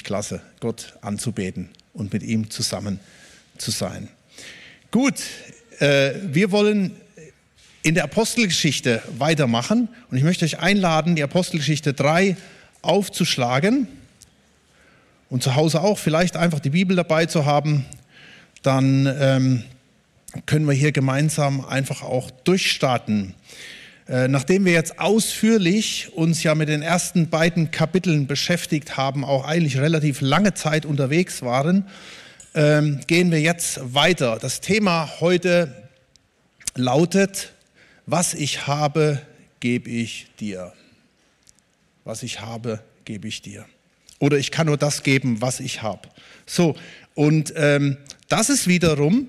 richtig klasse, Gott anzubeten und mit ihm zusammen zu sein. Gut, äh, wir wollen in der Apostelgeschichte weitermachen und ich möchte euch einladen, die Apostelgeschichte 3 aufzuschlagen und zu Hause auch vielleicht einfach die Bibel dabei zu haben, dann ähm, können wir hier gemeinsam einfach auch durchstarten. Äh, nachdem wir jetzt ausführlich uns ja mit den ersten beiden Kapiteln beschäftigt haben, auch eigentlich relativ lange Zeit unterwegs waren, ähm, gehen wir jetzt weiter. Das Thema heute lautet, was ich habe, gebe ich dir. Was ich habe, gebe ich dir. Oder ich kann nur das geben, was ich habe. So, und ähm, das ist wiederum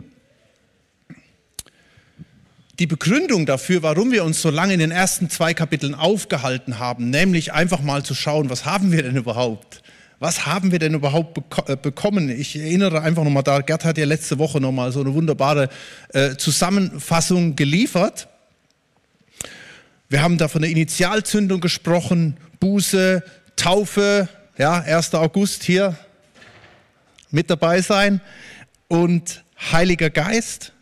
die Begründung dafür, warum wir uns so lange in den ersten zwei Kapiteln aufgehalten haben, nämlich einfach mal zu schauen, was haben wir denn überhaupt? Was haben wir denn überhaupt äh, bekommen? Ich erinnere einfach nochmal da, Gerd hat ja letzte Woche nochmal so eine wunderbare äh, Zusammenfassung geliefert. Wir haben da von der Initialzündung gesprochen, Buße, Taufe, ja, 1. August hier mit dabei sein und Heiliger Geist.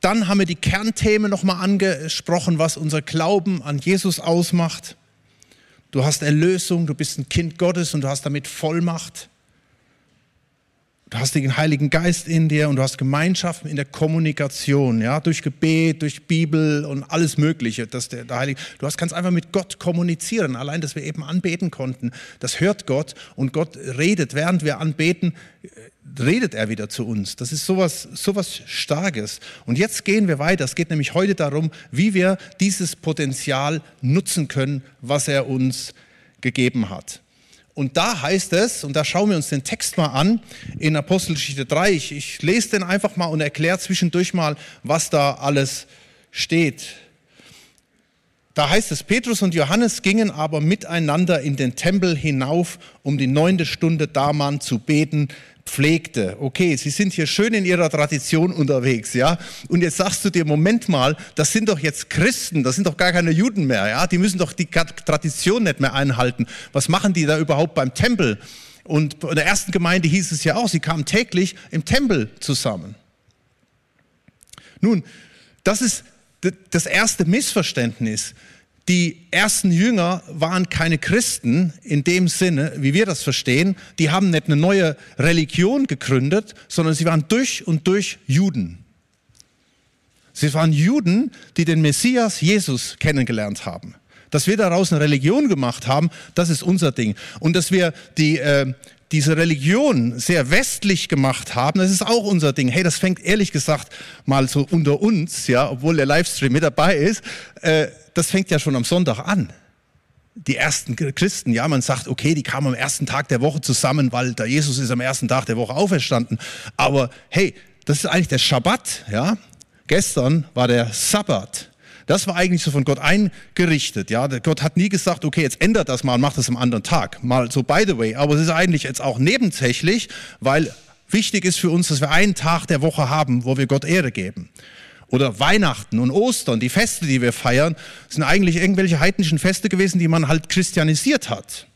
Dann haben wir die Kernthemen nochmal angesprochen, was unser Glauben an Jesus ausmacht. Du hast Erlösung, du bist ein Kind Gottes und du hast damit Vollmacht. Du hast den Heiligen Geist in dir und du hast Gemeinschaft in der Kommunikation, ja, durch Gebet, durch Bibel und alles Mögliche. Dass der, der Heilige, du hast, kannst einfach mit Gott kommunizieren. Allein, dass wir eben anbeten konnten, das hört Gott und Gott redet, während wir anbeten, redet er wieder zu uns. Das ist sowas, sowas Starkes. Und jetzt gehen wir weiter. Es geht nämlich heute darum, wie wir dieses Potenzial nutzen können, was er uns gegeben hat. Und da heißt es, und da schauen wir uns den Text mal an, in Apostelgeschichte 3, ich, ich lese den einfach mal und erkläre zwischendurch mal, was da alles steht. Da heißt es, Petrus und Johannes gingen aber miteinander in den Tempel hinauf, um die neunte Stunde Daman zu beten, pflegte. Okay, sie sind hier schön in ihrer Tradition unterwegs, ja. Und jetzt sagst du dir, Moment mal, das sind doch jetzt Christen, das sind doch gar keine Juden mehr, ja. Die müssen doch die Tradition nicht mehr einhalten. Was machen die da überhaupt beim Tempel? Und in der ersten Gemeinde hieß es ja auch, sie kamen täglich im Tempel zusammen. Nun, das ist das erste Missverständnis die ersten Jünger waren keine Christen in dem Sinne, wie wir das verstehen. Die haben nicht eine neue Religion gegründet, sondern sie waren durch und durch Juden. Sie waren Juden, die den Messias Jesus kennengelernt haben. Dass wir daraus eine Religion gemacht haben, das ist unser Ding. Und dass wir die, äh, diese Religion sehr westlich gemacht haben, das ist auch unser Ding. Hey, das fängt ehrlich gesagt mal so unter uns, ja, obwohl der Livestream mit dabei ist. Äh, das fängt ja schon am Sonntag an. Die ersten Christen, ja, man sagt, okay, die kamen am ersten Tag der Woche zusammen, weil der Jesus ist am ersten Tag der Woche auferstanden. Aber hey, das ist eigentlich der Schabbat, ja. Gestern war der Sabbat. Das war eigentlich so von Gott eingerichtet. Ja, Gott hat nie gesagt, okay, jetzt ändert das mal und macht das am anderen Tag. Mal so by the way. Aber es ist eigentlich jetzt auch nebensächlich, weil wichtig ist für uns, dass wir einen Tag der Woche haben, wo wir Gott Ehre geben. Oder Weihnachten und Ostern, die Feste, die wir feiern, sind eigentlich irgendwelche heidnischen Feste gewesen, die man halt christianisiert hat.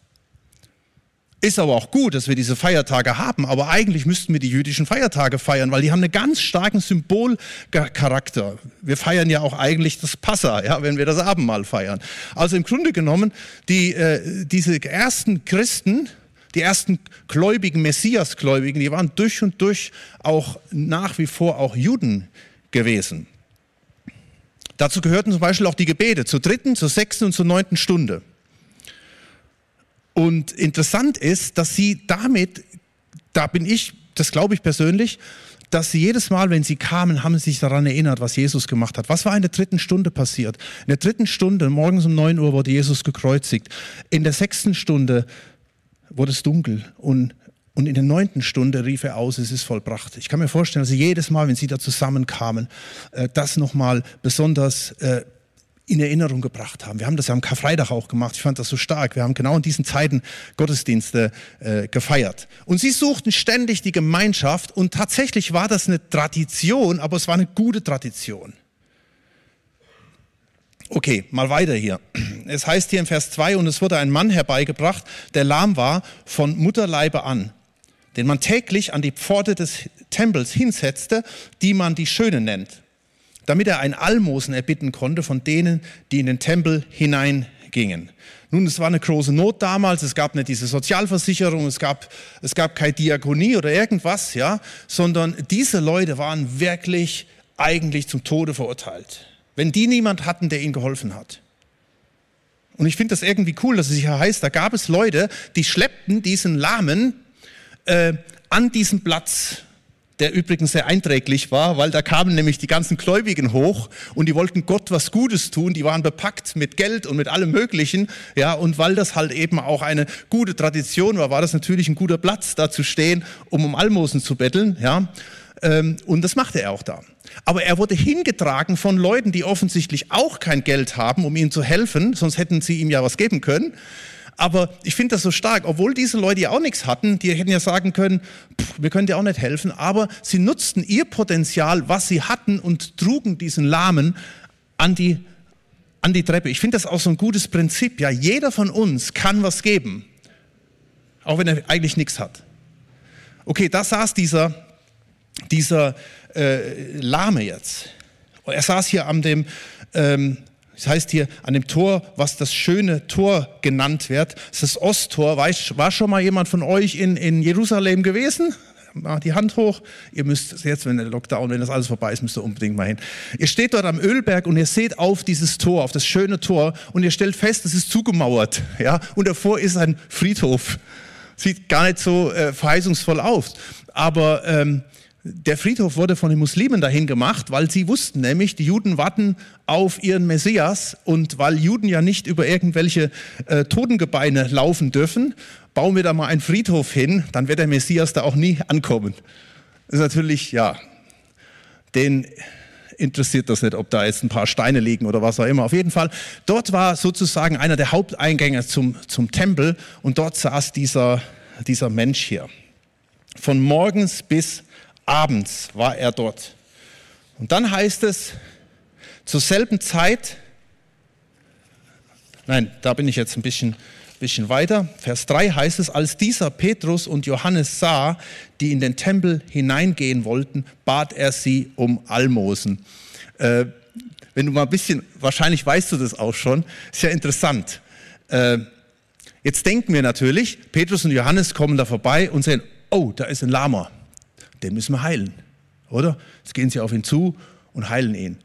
Ist aber auch gut, dass wir diese Feiertage haben, aber eigentlich müssten wir die jüdischen Feiertage feiern, weil die haben einen ganz starken Symbolcharakter. Wir feiern ja auch eigentlich das Passa, ja, wenn wir das Abendmahl feiern. Also im Grunde genommen, die, äh, diese ersten Christen, die ersten gläubigen, Messiasgläubigen, die waren durch und durch auch nach wie vor auch Juden gewesen. Dazu gehörten zum Beispiel auch die Gebete zur dritten, zur sechsten und zur neunten Stunde. Und interessant ist, dass sie damit, da bin ich, das glaube ich persönlich, dass sie jedes Mal, wenn sie kamen, haben sie sich daran erinnert, was Jesus gemacht hat. Was war in der dritten Stunde passiert? In der dritten Stunde, morgens um neun Uhr, wurde Jesus gekreuzigt. In der sechsten Stunde wurde es dunkel und und in der neunten Stunde rief er aus, es ist vollbracht. Ich kann mir vorstellen, dass jedes Mal, wenn sie da zusammenkamen, äh, das nochmal besonders äh, in Erinnerung gebracht haben. Wir haben das ja am Karfreitag auch gemacht. Ich fand das so stark. Wir haben genau in diesen Zeiten Gottesdienste äh, gefeiert. Und sie suchten ständig die Gemeinschaft und tatsächlich war das eine Tradition, aber es war eine gute Tradition. Okay, mal weiter hier. Es heißt hier im Vers 2, und es wurde ein Mann herbeigebracht, der lahm war von Mutterleibe an, den man täglich an die Pforte des Tempels hinsetzte, die man die Schöne nennt, damit er ein Almosen erbitten konnte von denen, die in den Tempel hineingingen. Nun, es war eine große Not damals, es gab nicht diese Sozialversicherung, es gab, es gab keine Diakonie oder irgendwas, ja, sondern diese Leute waren wirklich eigentlich zum Tode verurteilt wenn die niemand hatten, der ihnen geholfen hat. Und ich finde das irgendwie cool, dass es hier heißt, da gab es Leute, die schleppten diesen Lahmen äh, an diesen Platz, der übrigens sehr einträglich war, weil da kamen nämlich die ganzen Gläubigen hoch und die wollten Gott was Gutes tun, die waren bepackt mit Geld und mit allem Möglichen, ja, und weil das halt eben auch eine gute Tradition war, war das natürlich ein guter Platz, da zu stehen, um um Almosen zu betteln, ja, ähm, und das machte er auch da. Aber er wurde hingetragen von Leuten, die offensichtlich auch kein Geld haben, um ihm zu helfen, sonst hätten sie ihm ja was geben können. Aber ich finde das so stark, obwohl diese Leute ja auch nichts hatten, die hätten ja sagen können, pff, wir können dir auch nicht helfen, aber sie nutzten ihr Potenzial, was sie hatten und trugen diesen Lahmen an die, an die Treppe. Ich finde das auch so ein gutes Prinzip. Ja, jeder von uns kann was geben, auch wenn er eigentlich nichts hat. Okay, da saß dieser dieser äh, Lahme jetzt. Er saß hier an dem, ähm, das heißt hier an dem Tor, was das schöne Tor genannt wird. Ist das Osttor. War schon mal jemand von euch in, in Jerusalem gewesen? Macht die Hand hoch. Ihr müsst jetzt, wenn der Lockdown, wenn das alles vorbei ist, müsst ihr unbedingt mal hin. Ihr steht dort am Ölberg und ihr seht auf dieses Tor, auf das schöne Tor und ihr stellt fest, es ist zugemauert. Ja? Und davor ist ein Friedhof. Sieht gar nicht so äh, verheißungsvoll aus. Aber ähm, der Friedhof wurde von den Muslimen dahin gemacht, weil sie wussten nämlich, die Juden warten auf ihren Messias und weil Juden ja nicht über irgendwelche äh, Totengebeine laufen dürfen, bauen wir da mal einen Friedhof hin, dann wird der Messias da auch nie ankommen. Das ist natürlich, ja, den interessiert das nicht, ob da jetzt ein paar Steine liegen oder was auch immer. Auf jeden Fall, dort war sozusagen einer der Haupteingänge zum, zum Tempel und dort saß dieser, dieser Mensch hier. Von morgens bis abends war er dort. Und dann heißt es, zur selben Zeit, nein, da bin ich jetzt ein bisschen, bisschen weiter, Vers 3 heißt es, als dieser Petrus und Johannes sah, die in den Tempel hineingehen wollten, bat er sie um Almosen. Äh, wenn du mal ein bisschen, wahrscheinlich weißt du das auch schon, ist ja interessant. Äh, jetzt denken wir natürlich, Petrus und Johannes kommen da vorbei und sehen, oh, da ist ein Lama den müssen wir heilen, oder? Jetzt gehen sie auf ihn zu und heilen ihn.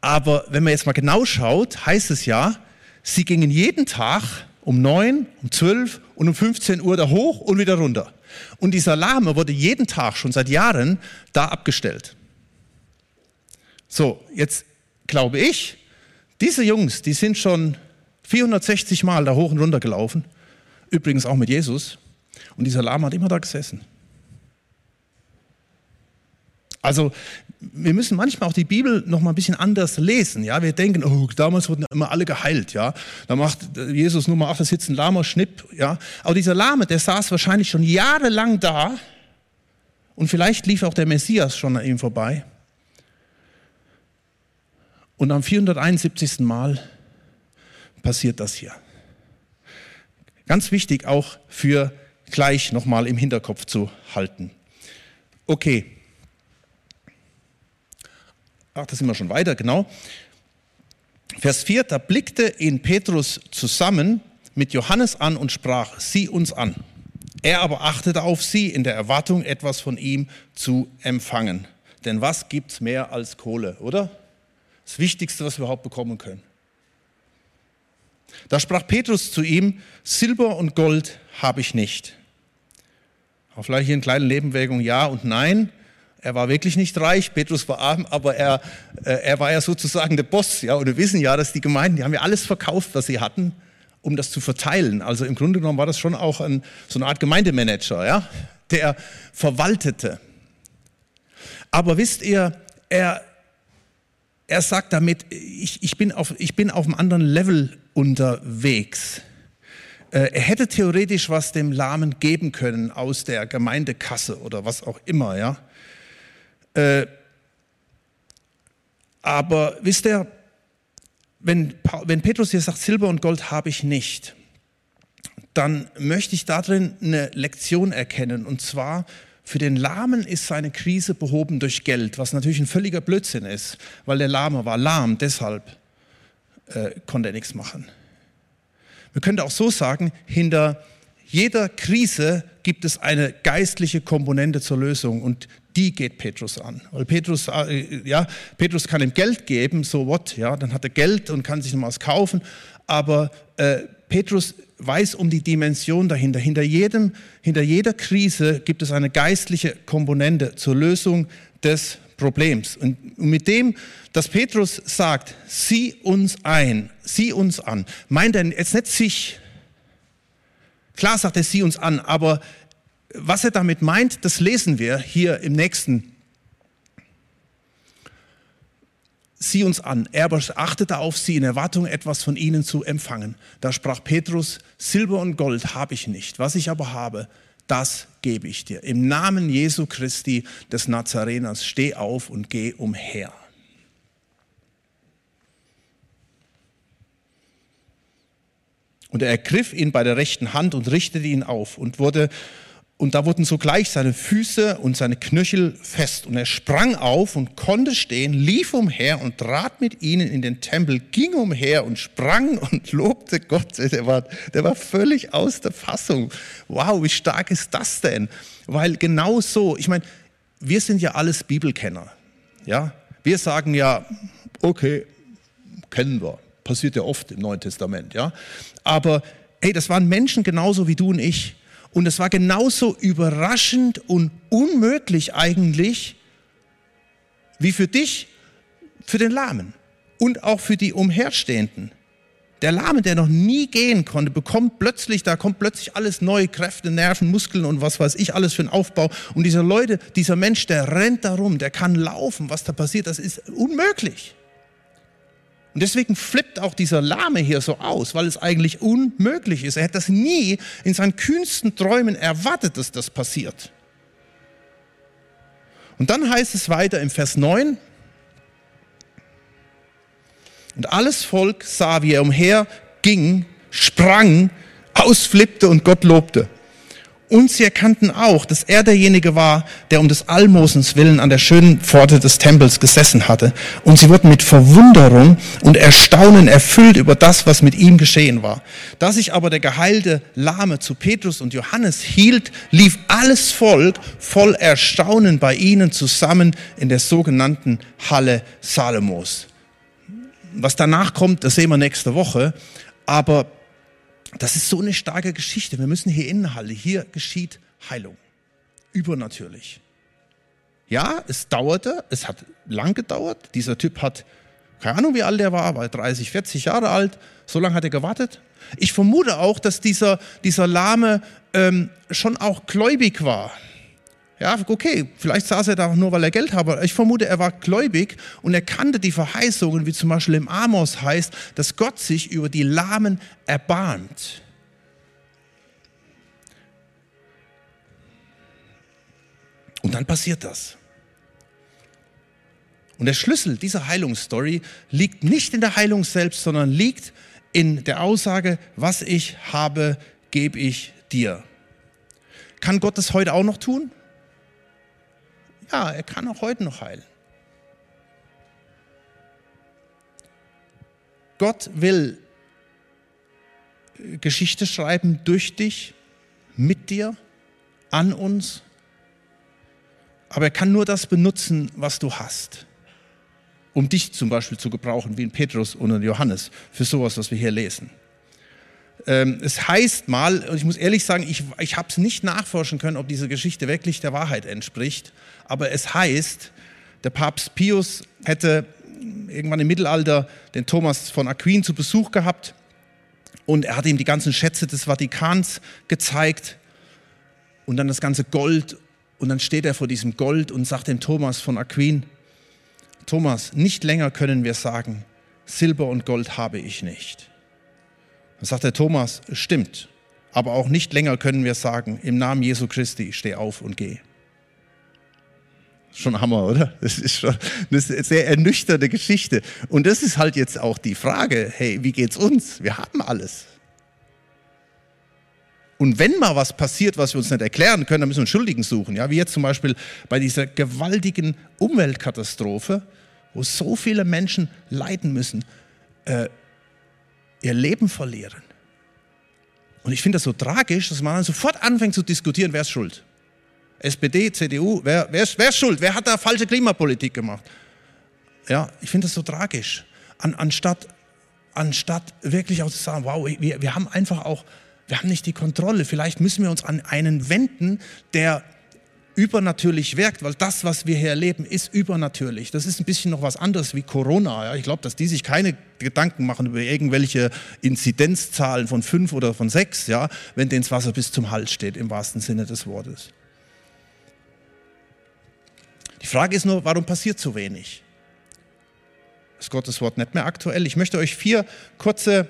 Aber wenn man jetzt mal genau schaut, heißt es ja, sie gingen jeden Tag um 9, um 12 und um 15 Uhr da hoch und wieder runter. Und dieser Lahme wurde jeden Tag schon seit Jahren da abgestellt. So, jetzt glaube ich, diese Jungs, die sind schon 460 Mal da hoch und runter gelaufen, übrigens auch mit Jesus, und dieser Lahme hat immer da gesessen. Also wir müssen manchmal auch die Bibel noch mal ein bisschen anders lesen. Ja, wir denken, oh, damals wurden immer alle geheilt. Ja, da macht Jesus nur mal, ach, da sitzt ein Lama, Schnipp. Ja, aber dieser Lahme, der saß wahrscheinlich schon jahrelang da und vielleicht lief auch der Messias schon an ihm vorbei. Und am 471. Mal passiert das hier. Ganz wichtig auch für gleich nochmal im Hinterkopf zu halten. Okay, ach, da sind wir schon weiter, genau. Vers 4, da blickte ihn Petrus zusammen mit Johannes an und sprach, sieh uns an. Er aber achtete auf sie in der Erwartung, etwas von ihm zu empfangen. Denn was gibt's mehr als Kohle, oder? Das Wichtigste, was wir überhaupt bekommen können. Da sprach Petrus zu ihm, Silber und Gold habe ich nicht. Auch vielleicht hier eine kleine Nebenwägung, ja und nein. Er war wirklich nicht reich, Petrus war arm, aber er, äh, er war ja sozusagen der Boss. Ja? Und wir wissen ja, dass die Gemeinden, die haben ja alles verkauft, was sie hatten, um das zu verteilen. Also im Grunde genommen war das schon auch ein, so eine Art Gemeindemanager, ja? der verwaltete. Aber wisst ihr, er, er sagt damit, ich, ich, bin auf, ich bin auf einem anderen Level unterwegs. Äh, er hätte theoretisch was dem Lahmen geben können aus der Gemeindekasse oder was auch immer, ja. Äh, aber wisst ihr, wenn, wenn Petrus hier sagt, Silber und Gold habe ich nicht, dann möchte ich darin eine Lektion erkennen. Und zwar, für den Lahmen ist seine Krise behoben durch Geld, was natürlich ein völliger Blödsinn ist, weil der Lahme war lahm, deshalb äh, konnte er nichts machen. Man könnte auch so sagen, hinter jeder Krise gibt es eine geistliche Komponente zur Lösung und die geht Petrus an. Weil Petrus, äh, ja, Petrus kann ihm Geld geben, so what, ja, dann hat er Geld und kann sich noch was kaufen, aber äh, Petrus weiß um die Dimension dahinter. Hinter, jedem, hinter jeder Krise gibt es eine geistliche Komponente zur Lösung des Problems. Und mit dem, dass Petrus sagt, sieh uns ein, sieh uns an, meint er jetzt nicht sich, klar sagt er, sieh uns an, aber was er damit meint, das lesen wir hier im nächsten sieh uns an. Er achtete auf sie in Erwartung, etwas von ihnen zu empfangen. Da sprach Petrus, Silber und Gold habe ich nicht, was ich aber habe, das gebe ich dir. Im Namen Jesu Christi des Nazareners, steh auf und geh umher. Und er ergriff ihn bei der rechten Hand und richtete ihn auf und wurde und da wurden sogleich seine Füße und seine Knöchel fest. Und er sprang auf und konnte stehen, lief umher und trat mit ihnen in den Tempel, ging umher und sprang und lobte Gott. Der war, der war völlig aus der Fassung. Wow, wie stark ist das denn? Weil genau so, ich meine, wir sind ja alles Bibelkenner. Ja, wir sagen ja, okay, kennen wir. Passiert ja oft im Neuen Testament. Ja, aber hey, das waren Menschen genauso wie du und ich und es war genauso überraschend und unmöglich eigentlich wie für dich, für den Lahmen und auch für die Umherstehenden. Der Lahme, der noch nie gehen konnte, bekommt plötzlich, da kommt plötzlich alles neue Kräfte, Nerven, Muskeln und was weiß ich, alles für den Aufbau. Und dieser Leute, dieser Mensch, der rennt darum, der kann laufen. Was da passiert, das ist unmöglich. Und deswegen flippt auch dieser Lahme hier so aus, weil es eigentlich unmöglich ist. Er hätte das nie in seinen kühnsten Träumen erwartet, dass das passiert. Und dann heißt es weiter im Vers 9, und alles Volk sah, wie er umherging, sprang, ausflippte und Gott lobte. Und sie erkannten auch, dass er derjenige war, der um des Almosens willen an der schönen Pforte des Tempels gesessen hatte. Und sie wurden mit Verwunderung und Erstaunen erfüllt über das, was mit ihm geschehen war. Da sich aber der geheilte Lahme zu Petrus und Johannes hielt, lief alles Volk voll Erstaunen bei ihnen zusammen in der sogenannten Halle Salomos. Was danach kommt, das sehen wir nächste Woche. Aber das ist so eine starke Geschichte. Wir müssen hier innehalten. Hier geschieht Heilung. Übernatürlich. Ja, es dauerte, es hat lang gedauert. Dieser Typ hat, keine Ahnung wie alt er war, war 30, 40 Jahre alt. So lange hat er gewartet. Ich vermute auch, dass dieser, dieser Lahme ähm, schon auch gläubig war. Ja, okay, vielleicht saß er da auch nur, weil er Geld hatte. Ich vermute, er war gläubig und er kannte die Verheißungen, wie zum Beispiel im Amos heißt, dass Gott sich über die Lahmen erbarmt. Und dann passiert das. Und der Schlüssel dieser Heilungsstory liegt nicht in der Heilung selbst, sondern liegt in der Aussage, was ich habe, gebe ich dir. Kann Gott das heute auch noch tun? Ja, er kann auch heute noch heilen. Gott will Geschichte schreiben durch dich, mit dir, an uns. Aber er kann nur das benutzen, was du hast. Um dich zum Beispiel zu gebrauchen, wie in Petrus und in Johannes, für sowas, was wir hier lesen. Ähm, es heißt mal, und ich muss ehrlich sagen, ich, ich habe es nicht nachforschen können, ob diese Geschichte wirklich der Wahrheit entspricht, aber es heißt, der Papst Pius hätte irgendwann im Mittelalter den Thomas von Aquin zu Besuch gehabt und er hat ihm die ganzen Schätze des Vatikans gezeigt und dann das ganze Gold und dann steht er vor diesem Gold und sagt dem Thomas von Aquin, Thomas, nicht länger können wir sagen, Silber und Gold habe ich nicht. Dann sagt der Thomas, stimmt, aber auch nicht länger können wir sagen, im Namen Jesu Christi, steh auf und geh. Schon Hammer, oder? Das ist schon eine sehr ernüchternde Geschichte. Und das ist halt jetzt auch die Frage, hey, wie geht's uns? Wir haben alles. Und wenn mal was passiert, was wir uns nicht erklären können, dann müssen wir einen Schuldigen suchen. Ja, wie jetzt zum Beispiel bei dieser gewaltigen Umweltkatastrophe, wo so viele Menschen leiden müssen, äh, ihr Leben verlieren. Und ich finde das so tragisch, dass man sofort anfängt zu diskutieren, wer ist schuld. SPD, CDU, wer, wer, wer ist schuld? Wer hat da falsche Klimapolitik gemacht? Ja, ich finde das so tragisch. An, anstatt, anstatt wirklich auch zu sagen, wow, wir, wir haben einfach auch, wir haben nicht die Kontrolle. Vielleicht müssen wir uns an einen wenden, der übernatürlich wirkt, weil das, was wir hier erleben, ist übernatürlich. Das ist ein bisschen noch was anderes wie Corona. Ja. Ich glaube, dass die sich keine Gedanken machen über irgendwelche Inzidenzzahlen von fünf oder von sechs, ja, wenn denen das Wasser bis zum Hals steht, im wahrsten Sinne des Wortes. Die Frage ist nur, warum passiert so wenig? Ist Gottes Wort nicht mehr aktuell? Ich möchte euch vier kurze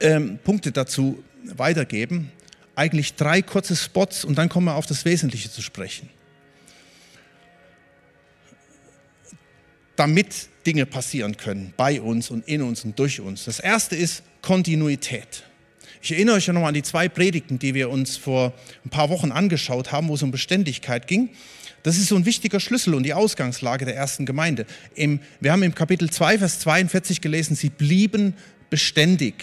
ähm, Punkte dazu weitergeben. Eigentlich drei kurze Spots und dann kommen wir auf das Wesentliche zu sprechen. Damit Dinge passieren können bei uns und in uns und durch uns. Das erste ist Kontinuität. Ich erinnere euch ja nochmal an die zwei Predigten, die wir uns vor ein paar Wochen angeschaut haben, wo es um Beständigkeit ging. Das ist so ein wichtiger Schlüssel und die Ausgangslage der ersten Gemeinde. Im, wir haben im Kapitel 2, Vers 42 gelesen, sie blieben beständig.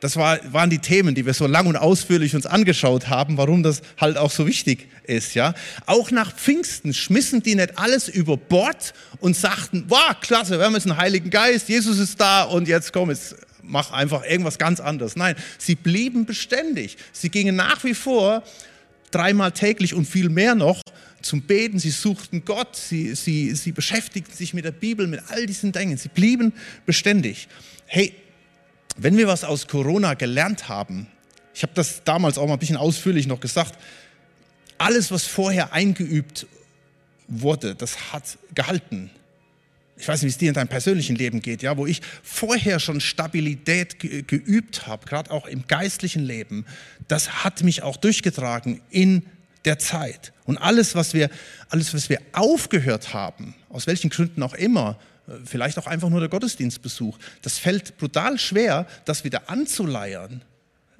Das war, waren die Themen, die wir so lang und ausführlich uns angeschaut haben, warum das halt auch so wichtig ist. Ja? Auch nach Pfingsten schmissen die nicht alles über Bord und sagten, wow, klasse, wir haben jetzt einen Heiligen Geist, Jesus ist da und jetzt komm, jetzt mach einfach irgendwas ganz anderes. Nein, sie blieben beständig. Sie gingen nach wie vor dreimal täglich und viel mehr noch zum Beten. Sie suchten Gott, sie, sie, sie beschäftigten sich mit der Bibel, mit all diesen Dingen. Sie blieben beständig. Hey, wenn wir was aus Corona gelernt haben, ich habe das damals auch mal ein bisschen ausführlich noch gesagt, alles, was vorher eingeübt wurde, das hat gehalten ich weiß nicht, wie es dir in deinem persönlichen Leben geht, ja, wo ich vorher schon Stabilität geübt habe, gerade auch im geistlichen Leben, das hat mich auch durchgetragen in der Zeit. Und alles, was wir, alles, was wir aufgehört haben, aus welchen Gründen auch immer, vielleicht auch einfach nur der Gottesdienstbesuch, das fällt brutal schwer, das wieder anzuleiern.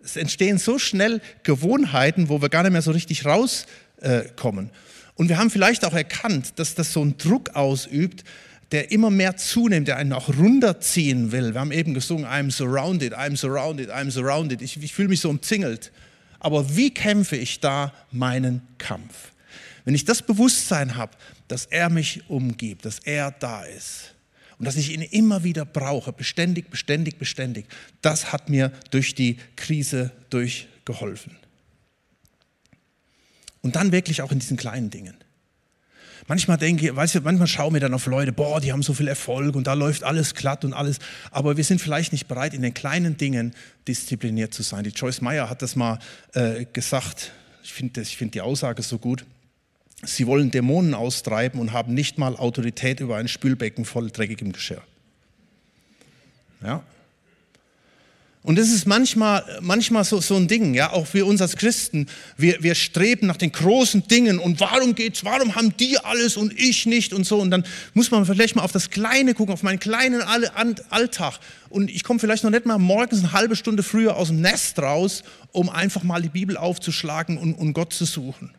Es entstehen so schnell Gewohnheiten, wo wir gar nicht mehr so richtig rauskommen. Und wir haben vielleicht auch erkannt, dass das so einen Druck ausübt, der immer mehr zunimmt, der einen auch runterziehen will. Wir haben eben gesungen, I'm surrounded, I'm surrounded, I'm surrounded. Ich, ich fühle mich so umzingelt. Aber wie kämpfe ich da meinen Kampf? Wenn ich das Bewusstsein habe, dass er mich umgibt, dass er da ist und dass ich ihn immer wieder brauche, beständig, beständig, beständig, das hat mir durch die Krise durchgeholfen. Und dann wirklich auch in diesen kleinen Dingen. Manchmal denke ich, weißt du, manchmal schauen wir dann auf Leute, boah, die haben so viel Erfolg und da läuft alles glatt und alles. Aber wir sind vielleicht nicht bereit, in den kleinen Dingen diszipliniert zu sein. Die Joyce Meyer hat das mal äh, gesagt. Ich finde find die Aussage so gut. Sie wollen Dämonen austreiben und haben nicht mal Autorität über ein Spülbecken voll dreckigem Geschirr. Ja, und das ist manchmal, manchmal so, so ein Ding, ja, auch für uns als Christen. Wir, wir streben nach den großen Dingen und warum geht's, warum haben die alles und ich nicht und so. Und dann muss man vielleicht mal auf das Kleine gucken, auf meinen kleinen Alltag. Und ich komme vielleicht noch nicht mal morgens eine halbe Stunde früher aus dem Nest raus, um einfach mal die Bibel aufzuschlagen und, und Gott zu suchen.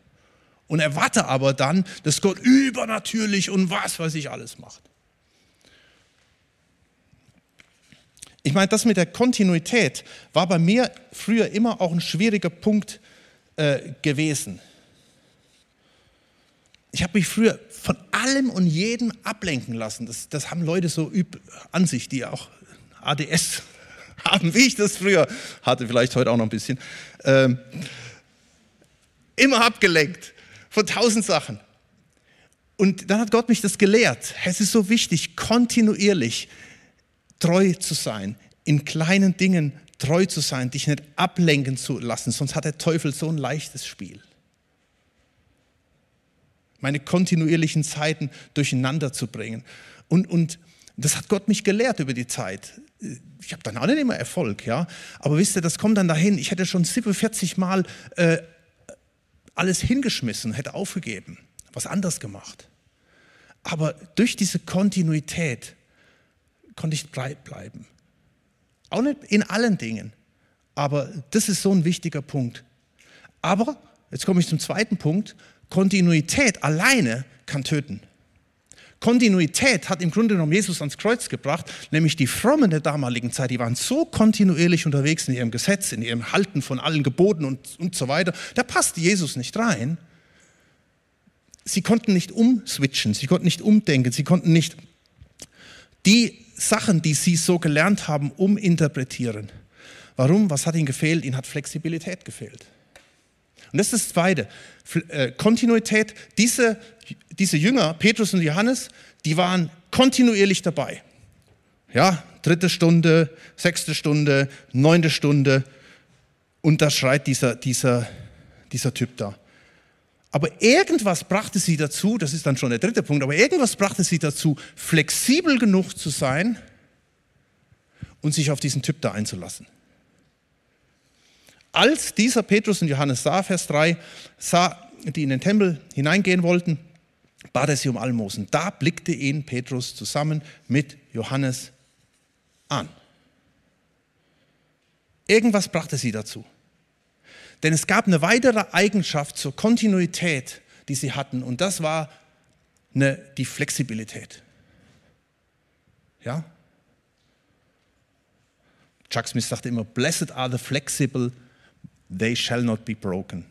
Und erwarte aber dann, dass Gott übernatürlich und was weiß ich alles macht. Ich meine, das mit der Kontinuität war bei mir früher immer auch ein schwieriger Punkt äh, gewesen. Ich habe mich früher von allem und jedem ablenken lassen. Das, das haben Leute so an sich, die auch ADS haben, wie ich das früher hatte, vielleicht heute auch noch ein bisschen. Ähm, immer abgelenkt von tausend Sachen. Und dann hat Gott mich das gelehrt. Es ist so wichtig, kontinuierlich treu zu sein, in kleinen Dingen treu zu sein, dich nicht ablenken zu lassen, sonst hat der Teufel so ein leichtes Spiel. Meine kontinuierlichen Zeiten durcheinander zu bringen. Und, und das hat Gott mich gelehrt über die Zeit. Ich habe dann auch nicht immer Erfolg, ja. Aber wisst ihr, das kommt dann dahin. Ich hätte schon 47 Mal äh, alles hingeschmissen, hätte aufgegeben, was anders gemacht. Aber durch diese Kontinuität konnte ich bleiben. Auch nicht in allen Dingen. Aber das ist so ein wichtiger Punkt. Aber, jetzt komme ich zum zweiten Punkt, Kontinuität alleine kann töten. Kontinuität hat im Grunde genommen Jesus ans Kreuz gebracht, nämlich die Frommen der damaligen Zeit, die waren so kontinuierlich unterwegs in ihrem Gesetz, in ihrem Halten von allen Geboten und, und so weiter, da passte Jesus nicht rein. Sie konnten nicht umswitchen, sie konnten nicht umdenken, sie konnten nicht die Sachen, die sie so gelernt haben, uminterpretieren. Warum? Was hat ihnen gefehlt? Ihnen hat Flexibilität gefehlt. Und das ist das Zweite. Äh, Kontinuität. Diese, diese Jünger, Petrus und Johannes, die waren kontinuierlich dabei. Ja, dritte Stunde, sechste Stunde, neunte Stunde. Und da schreit dieser, dieser, dieser Typ da. Aber irgendwas brachte sie dazu, das ist dann schon der dritte Punkt, aber irgendwas brachte sie dazu, flexibel genug zu sein und sich auf diesen Typ da einzulassen. Als dieser Petrus und Johannes sah, Vers 3, sah, die in den Tempel hineingehen wollten, bat er sie um Almosen. Da blickte ihn Petrus zusammen mit Johannes an. Irgendwas brachte sie dazu. Denn es gab eine weitere Eigenschaft zur Kontinuität, die sie hatten, und das war eine, die Flexibilität. Ja? Chuck Smith sagte immer, Blessed are the flexible they shall not be broken.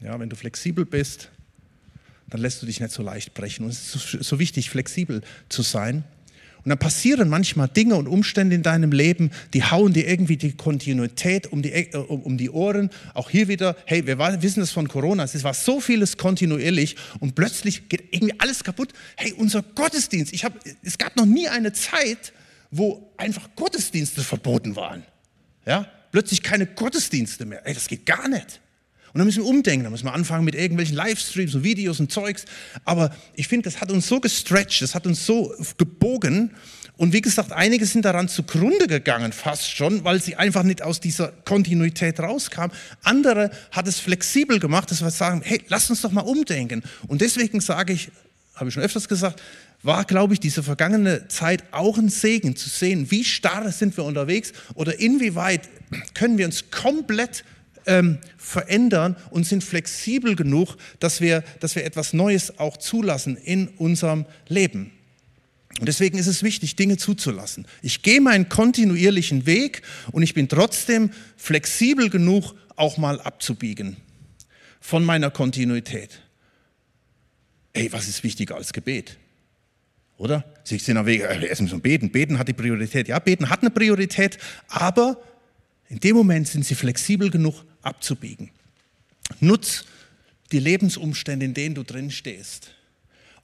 Ja, wenn du flexibel bist, dann lässt du dich nicht so leicht brechen. Und es ist so wichtig, flexibel zu sein. Und dann passieren manchmal Dinge und Umstände in deinem Leben, die hauen dir irgendwie die Kontinuität um die, äh, um die Ohren. Auch hier wieder, hey, wir wissen das von Corona, es war so vieles kontinuierlich und plötzlich geht irgendwie alles kaputt. Hey, unser Gottesdienst, ich hab, es gab noch nie eine Zeit, wo einfach Gottesdienste verboten waren. Ja, plötzlich keine Gottesdienste mehr. Ey, das geht gar nicht. Und dann müssen wir umdenken, dann müssen wir anfangen mit irgendwelchen Livestreams und Videos und Zeugs. Aber ich finde, das hat uns so gestretched, das hat uns so gebogen. Und wie gesagt, einige sind daran zugrunde gegangen, fast schon, weil sie einfach nicht aus dieser Kontinuität rauskamen. Andere hat es flexibel gemacht, dass wir sagen, hey, lass uns doch mal umdenken. Und deswegen sage ich, habe ich schon öfters gesagt, war, glaube ich, diese vergangene Zeit auch ein Segen zu sehen, wie starr sind wir unterwegs oder inwieweit können wir uns komplett ähm, verändern und sind flexibel genug, dass wir, dass wir etwas Neues auch zulassen in unserem Leben. Und deswegen ist es wichtig, Dinge zuzulassen. Ich gehe meinen kontinuierlichen Weg und ich bin trotzdem flexibel genug, auch mal abzubiegen von meiner Kontinuität. Ey, was ist wichtiger als Gebet? Oder? Sie sind am Weg, äh, erst müssen beten. Beten hat die Priorität. Ja, beten hat eine Priorität, aber in dem Moment sind sie flexibel genug abzubiegen. Nutz die Lebensumstände, in denen du drin stehst.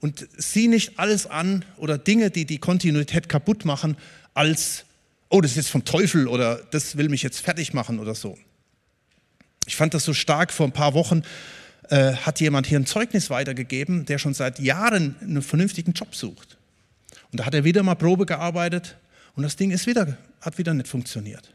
Und sieh nicht alles an oder Dinge, die die Kontinuität kaputt machen, als, oh, das ist jetzt vom Teufel oder das will mich jetzt fertig machen oder so. Ich fand das so stark vor ein paar Wochen äh, hat jemand hier ein Zeugnis weitergegeben, der schon seit Jahren einen vernünftigen Job sucht. Und da hat er wieder mal Probe gearbeitet und das Ding ist wieder, hat wieder nicht funktioniert.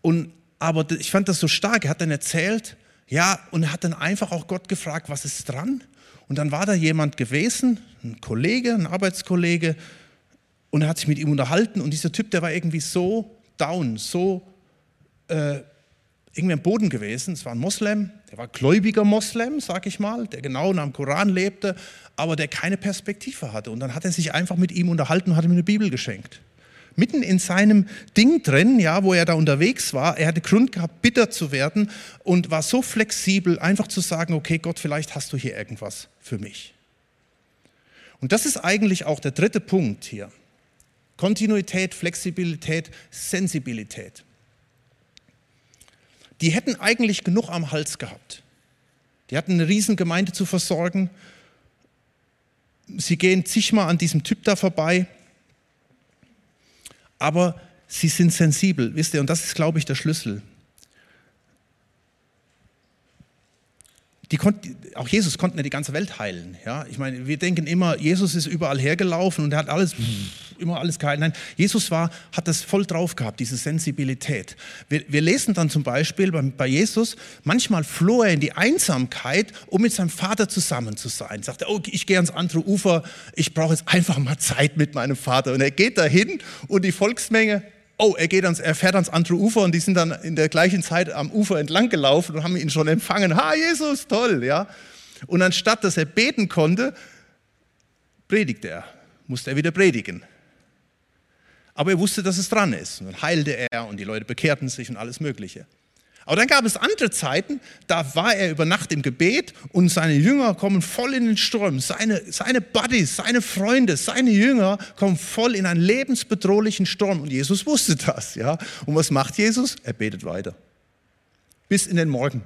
Und, aber ich fand das so stark, er hat dann erzählt, ja, und er hat dann einfach auch Gott gefragt, was ist dran? Und dann war da jemand gewesen, ein Kollege, ein Arbeitskollege, und er hat sich mit ihm unterhalten und dieser Typ, der war irgendwie so down, so äh, irgendwie am Boden gewesen. Es war ein Moslem, der war gläubiger Moslem, sag ich mal, der genau nach dem Koran lebte, aber der keine Perspektive hatte. Und dann hat er sich einfach mit ihm unterhalten und hat ihm eine Bibel geschenkt. Mitten in seinem Ding drin, ja, wo er da unterwegs war, er hatte Grund gehabt, bitter zu werden und war so flexibel, einfach zu sagen, okay, Gott, vielleicht hast du hier irgendwas für mich. Und das ist eigentlich auch der dritte Punkt hier. Kontinuität, Flexibilität, Sensibilität die hätten eigentlich genug am Hals gehabt. Die hatten eine Riesengemeinde zu versorgen. Sie gehen zigmal an diesem Typ da vorbei. Aber sie sind sensibel, wisst ihr, und das ist, glaube ich, der Schlüssel. Die konnte, auch Jesus konnte nicht die ganze Welt heilen. Ja? Ich meine, wir denken immer, Jesus ist überall hergelaufen und er hat alles, immer alles geheilt. Nein, Jesus war, hat das voll drauf gehabt, diese Sensibilität. Wir, wir lesen dann zum Beispiel bei, bei, Jesus, manchmal floh er in die Einsamkeit, um mit seinem Vater zusammen zu sein. Sagte, oh, ich gehe ans andere Ufer, ich brauche jetzt einfach mal Zeit mit meinem Vater. Und er geht dahin und die Volksmenge oh, er, geht ans, er fährt ans andere Ufer und die sind dann in der gleichen Zeit am Ufer entlang gelaufen und haben ihn schon empfangen. Ha, Jesus, toll, ja. Und anstatt dass er beten konnte, predigte er, musste er wieder predigen. Aber er wusste, dass es dran ist. Und dann heilte er und die Leute bekehrten sich und alles Mögliche. Aber dann gab es andere Zeiten, da war er über Nacht im Gebet und seine Jünger kommen voll in den Sturm. Seine, seine Buddies, seine Freunde, seine Jünger kommen voll in einen lebensbedrohlichen Sturm. Und Jesus wusste das. Ja? Und was macht Jesus? Er betet weiter. Bis in den Morgen.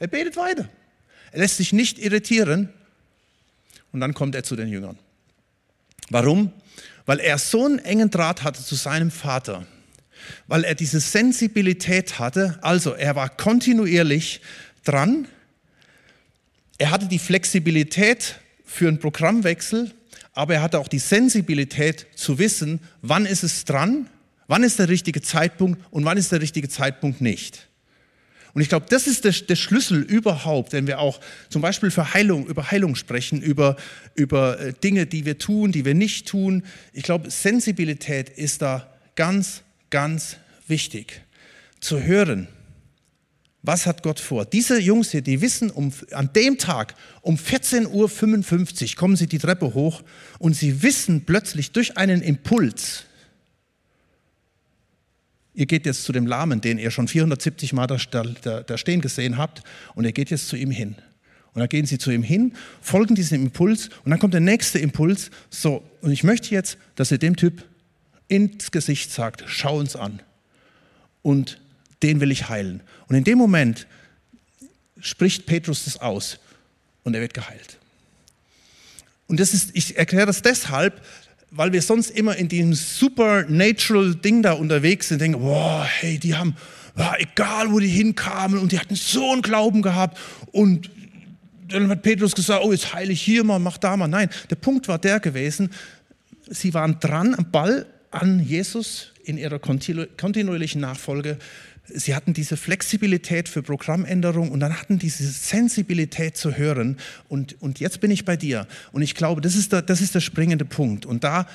Er betet weiter. Er lässt sich nicht irritieren. Und dann kommt er zu den Jüngern. Warum? Weil er so einen engen Draht hatte zu seinem Vater weil er diese Sensibilität hatte. Also er war kontinuierlich dran. Er hatte die Flexibilität für einen Programmwechsel, aber er hatte auch die Sensibilität zu wissen, wann ist es dran, wann ist der richtige Zeitpunkt und wann ist der richtige Zeitpunkt nicht. Und ich glaube, das ist der, der, Schlüssel überhaupt, wenn wir auch zum Beispiel für Heilung, über Heilung sprechen, über, über äh, Dinge, die wir tun, die wir nicht tun. Ich glaube, Sensibilität ist da ganz ganz wichtig zu hören, was hat Gott vor? Diese Jungs hier, die wissen, um, an dem Tag um 14.55 Uhr kommen sie die Treppe hoch und sie wissen plötzlich durch einen Impuls, ihr geht jetzt zu dem Lahmen, den ihr schon 470 Mal da, da, da stehen gesehen habt, und ihr geht jetzt zu ihm hin. Und dann gehen sie zu ihm hin, folgen diesem Impuls und dann kommt der nächste Impuls. So, und ich möchte jetzt, dass ihr dem Typ ins Gesicht sagt, schau uns an und den will ich heilen. Und in dem Moment spricht Petrus das aus und er wird geheilt. Und das ist, ich erkläre das deshalb, weil wir sonst immer in diesem supernatural Ding da unterwegs sind, denken, wow, hey, die haben, ja, egal wo die hinkamen und die hatten so einen Glauben gehabt und dann hat Petrus gesagt, oh, jetzt heile ich hier mal, mach da mal. Nein, der Punkt war der gewesen, sie waren dran am Ball an Jesus in ihrer kontinuierlichen Nachfolge. Sie hatten diese Flexibilität für Programmänderung und dann hatten diese Sensibilität zu hören. Und, und jetzt bin ich bei dir. Und ich glaube, das ist der, das ist der springende Punkt. Und da,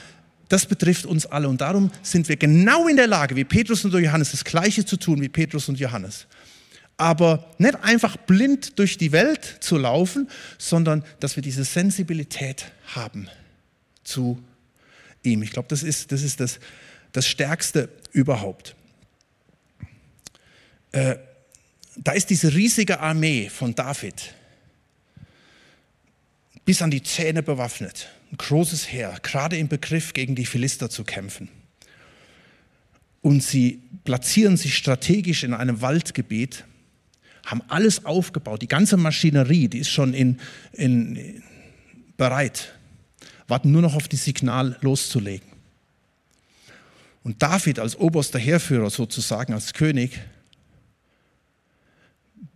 das betrifft uns alle. Und darum sind wir genau in der Lage, wie Petrus und Johannes, das Gleiche zu tun wie Petrus und Johannes. Aber nicht einfach blind durch die Welt zu laufen, sondern dass wir diese Sensibilität haben zu ihm. Ich glaube, das ist das, ist das, das Stärkste überhaupt. Äh, da ist diese riesige Armee von David, bis an die Zähne bewaffnet, ein großes Heer, gerade im Begriff, gegen die Philister zu kämpfen. Und sie platzieren sich strategisch in einem Waldgebiet, haben alles aufgebaut, die ganze Maschinerie, die ist schon in, in, bereit warten nur noch auf die Signal loszulegen. Und David als oberster Heerführer sozusagen, als König,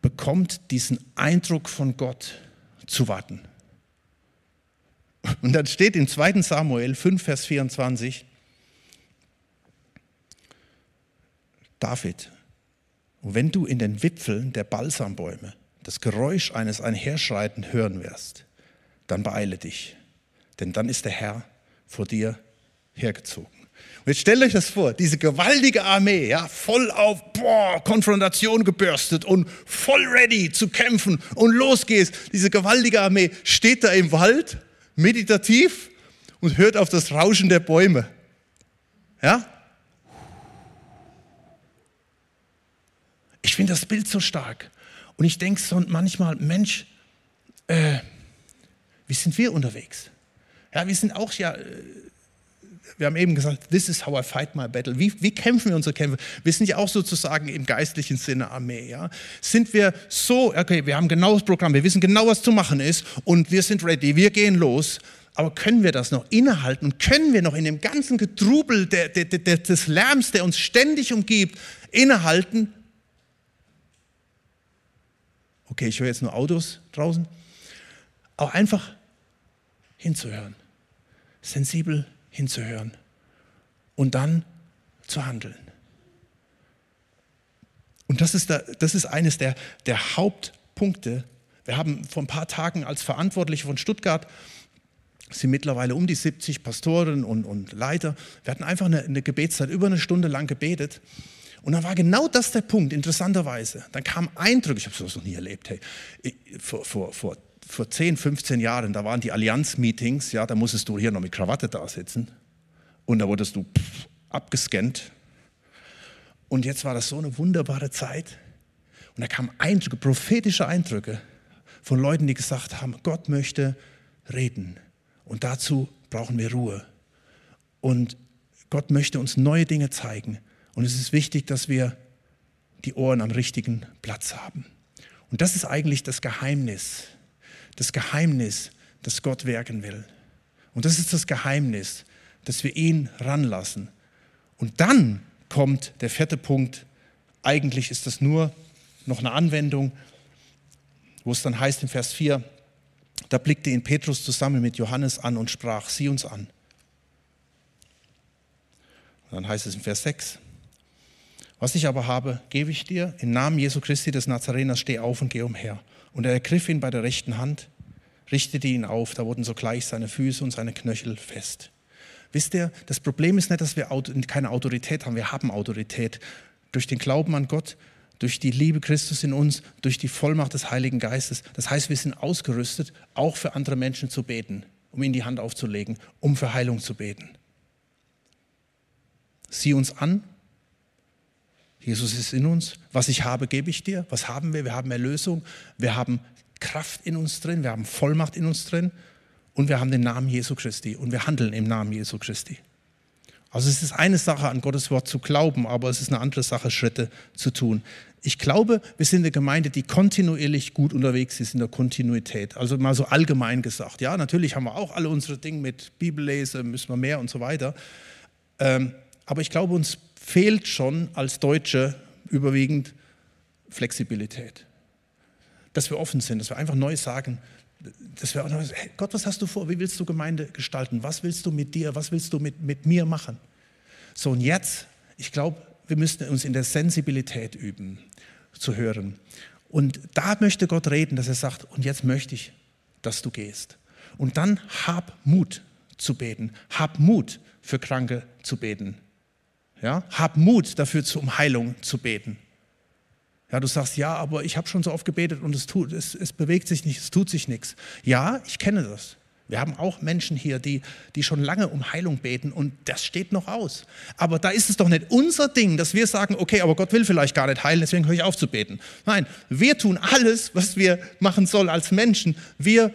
bekommt diesen Eindruck von Gott zu warten. Und dann steht in 2 Samuel 5, Vers 24, David, wenn du in den Wipfeln der Balsambäume das Geräusch eines Einherschreiten hören wirst, dann beeile dich denn dann ist der Herr vor dir hergezogen. Und jetzt stellt euch das vor, diese gewaltige Armee, ja, voll auf boah, Konfrontation gebürstet und voll ready zu kämpfen und los geht's. Diese gewaltige Armee steht da im Wald, meditativ und hört auf das Rauschen der Bäume. Ja? Ich finde das Bild so stark. Und ich denke so manchmal, Mensch, äh, wie sind wir unterwegs? Ja, wir sind auch ja, äh, wir haben eben gesagt, this is how I fight my battle. Wie, wie kämpfen wir unsere Kämpfe? Wir sind ja auch sozusagen im geistlichen Sinne Armee. Ja? Sind wir so, okay, wir haben genau das Programm, wir wissen genau, was zu machen ist und wir sind ready, wir gehen los. Aber können wir das noch innehalten und können wir noch in dem ganzen Getrubel der, der, der, des Lärms, der uns ständig umgibt, innehalten? Okay, ich höre jetzt nur Autos draußen. Auch einfach hinzuhören, sensibel hinzuhören und dann zu handeln. Und das ist, der, das ist eines der, der Hauptpunkte. Wir haben vor ein paar Tagen als Verantwortliche von Stuttgart sind mittlerweile um die 70 Pastoren und, und Leiter. Wir hatten einfach eine, eine Gebetszeit, über eine Stunde lang gebetet. Und dann war genau das der Punkt, interessanterweise. Dann kam Eindruck, ich habe sowas noch nie erlebt, hey, vor, vor, vor, vor 10, 15 Jahren, da waren die Allianz-Meetings, ja, da musstest du hier noch mit Krawatte da sitzen und da wurdest du abgescannt und jetzt war das so eine wunderbare Zeit. Und da kamen Eindrücke, prophetische Eindrücke von Leuten, die gesagt haben, Gott möchte reden. Und dazu brauchen wir Ruhe. Und Gott möchte uns neue Dinge zeigen. Und es ist wichtig, dass wir die Ohren am richtigen Platz haben. Und das ist eigentlich das Geheimnis. Das Geheimnis, dass Gott wirken will. Und das ist das Geheimnis, dass wir ihn ranlassen. Und dann kommt der vierte Punkt. Eigentlich ist das nur noch eine Anwendung, wo es dann heißt im Vers 4, da blickte ihn Petrus zusammen mit Johannes an und sprach, sieh uns an. Und dann heißt es im Vers 6, was ich aber habe, gebe ich dir. Im Namen Jesu Christi des Nazareners steh auf und geh umher. Und er ergriff ihn bei der rechten Hand, richtete ihn auf, da wurden sogleich seine Füße und seine Knöchel fest. Wisst ihr, das Problem ist nicht, dass wir keine Autorität haben. Wir haben Autorität durch den Glauben an Gott, durch die Liebe Christus in uns, durch die Vollmacht des Heiligen Geistes. Das heißt, wir sind ausgerüstet, auch für andere Menschen zu beten, um ihnen die Hand aufzulegen, um für Heilung zu beten. Sieh uns an. Jesus ist in uns. Was ich habe, gebe ich dir. Was haben wir? Wir haben Erlösung. Wir haben Kraft in uns drin. Wir haben Vollmacht in uns drin und wir haben den Namen Jesu Christi und wir handeln im Namen Jesu Christi. Also es ist eine Sache, an Gottes Wort zu glauben, aber es ist eine andere Sache, Schritte zu tun. Ich glaube, wir sind eine Gemeinde, die kontinuierlich gut unterwegs ist in der Kontinuität. Also mal so allgemein gesagt. Ja, natürlich haben wir auch alle unsere Dinge mit Bibellese, müssen wir mehr und so weiter. Ähm, aber ich glaube, uns fehlt schon als Deutsche überwiegend Flexibilität. Dass wir offen sind, dass wir einfach neu sagen, dass wir auch noch, hey Gott, was hast du vor? Wie willst du Gemeinde gestalten? Was willst du mit dir? Was willst du mit, mit mir machen? So, und jetzt, ich glaube, wir müssen uns in der Sensibilität üben, zu hören. Und da möchte Gott reden, dass er sagt, und jetzt möchte ich, dass du gehst. Und dann hab Mut zu beten. Hab Mut für Kranke zu beten. Ja? Hab Mut dafür, um Heilung zu beten. Ja, du sagst, ja, aber ich habe schon so oft gebetet und es, tut, es, es bewegt sich nicht, es tut sich nichts. Ja, ich kenne das. Wir haben auch Menschen hier, die, die schon lange um Heilung beten und das steht noch aus. Aber da ist es doch nicht unser Ding, dass wir sagen, okay, aber Gott will vielleicht gar nicht heilen, deswegen höre ich auf zu beten. Nein, wir tun alles, was wir machen sollen als Menschen. Wir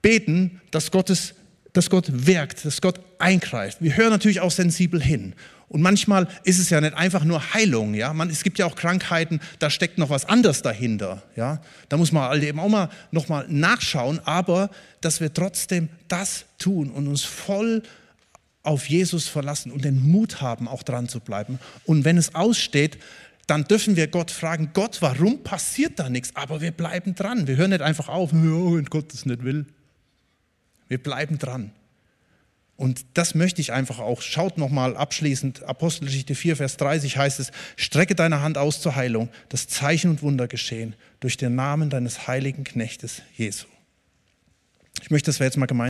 beten, dass, Gottes, dass Gott wirkt, dass Gott eingreift. Wir hören natürlich auch sensibel hin. Und manchmal ist es ja nicht einfach nur Heilung, ja. Man, es gibt ja auch Krankheiten, da steckt noch was anderes dahinter, ja. Da muss man halt eben auch mal noch mal nachschauen, aber dass wir trotzdem das tun und uns voll auf Jesus verlassen und den Mut haben, auch dran zu bleiben. Und wenn es aussteht, dann dürfen wir Gott fragen, Gott, warum passiert da nichts? Aber wir bleiben dran. Wir hören nicht einfach auf, wenn Gott es nicht will. Wir bleiben dran. Und das möchte ich einfach auch. Schaut nochmal abschließend, Apostelgeschichte 4, Vers 30 heißt es, strecke deine Hand aus zur Heilung, das Zeichen und Wunder geschehen durch den Namen deines heiligen Knechtes Jesu. Ich möchte, dass wir jetzt mal gemeinsam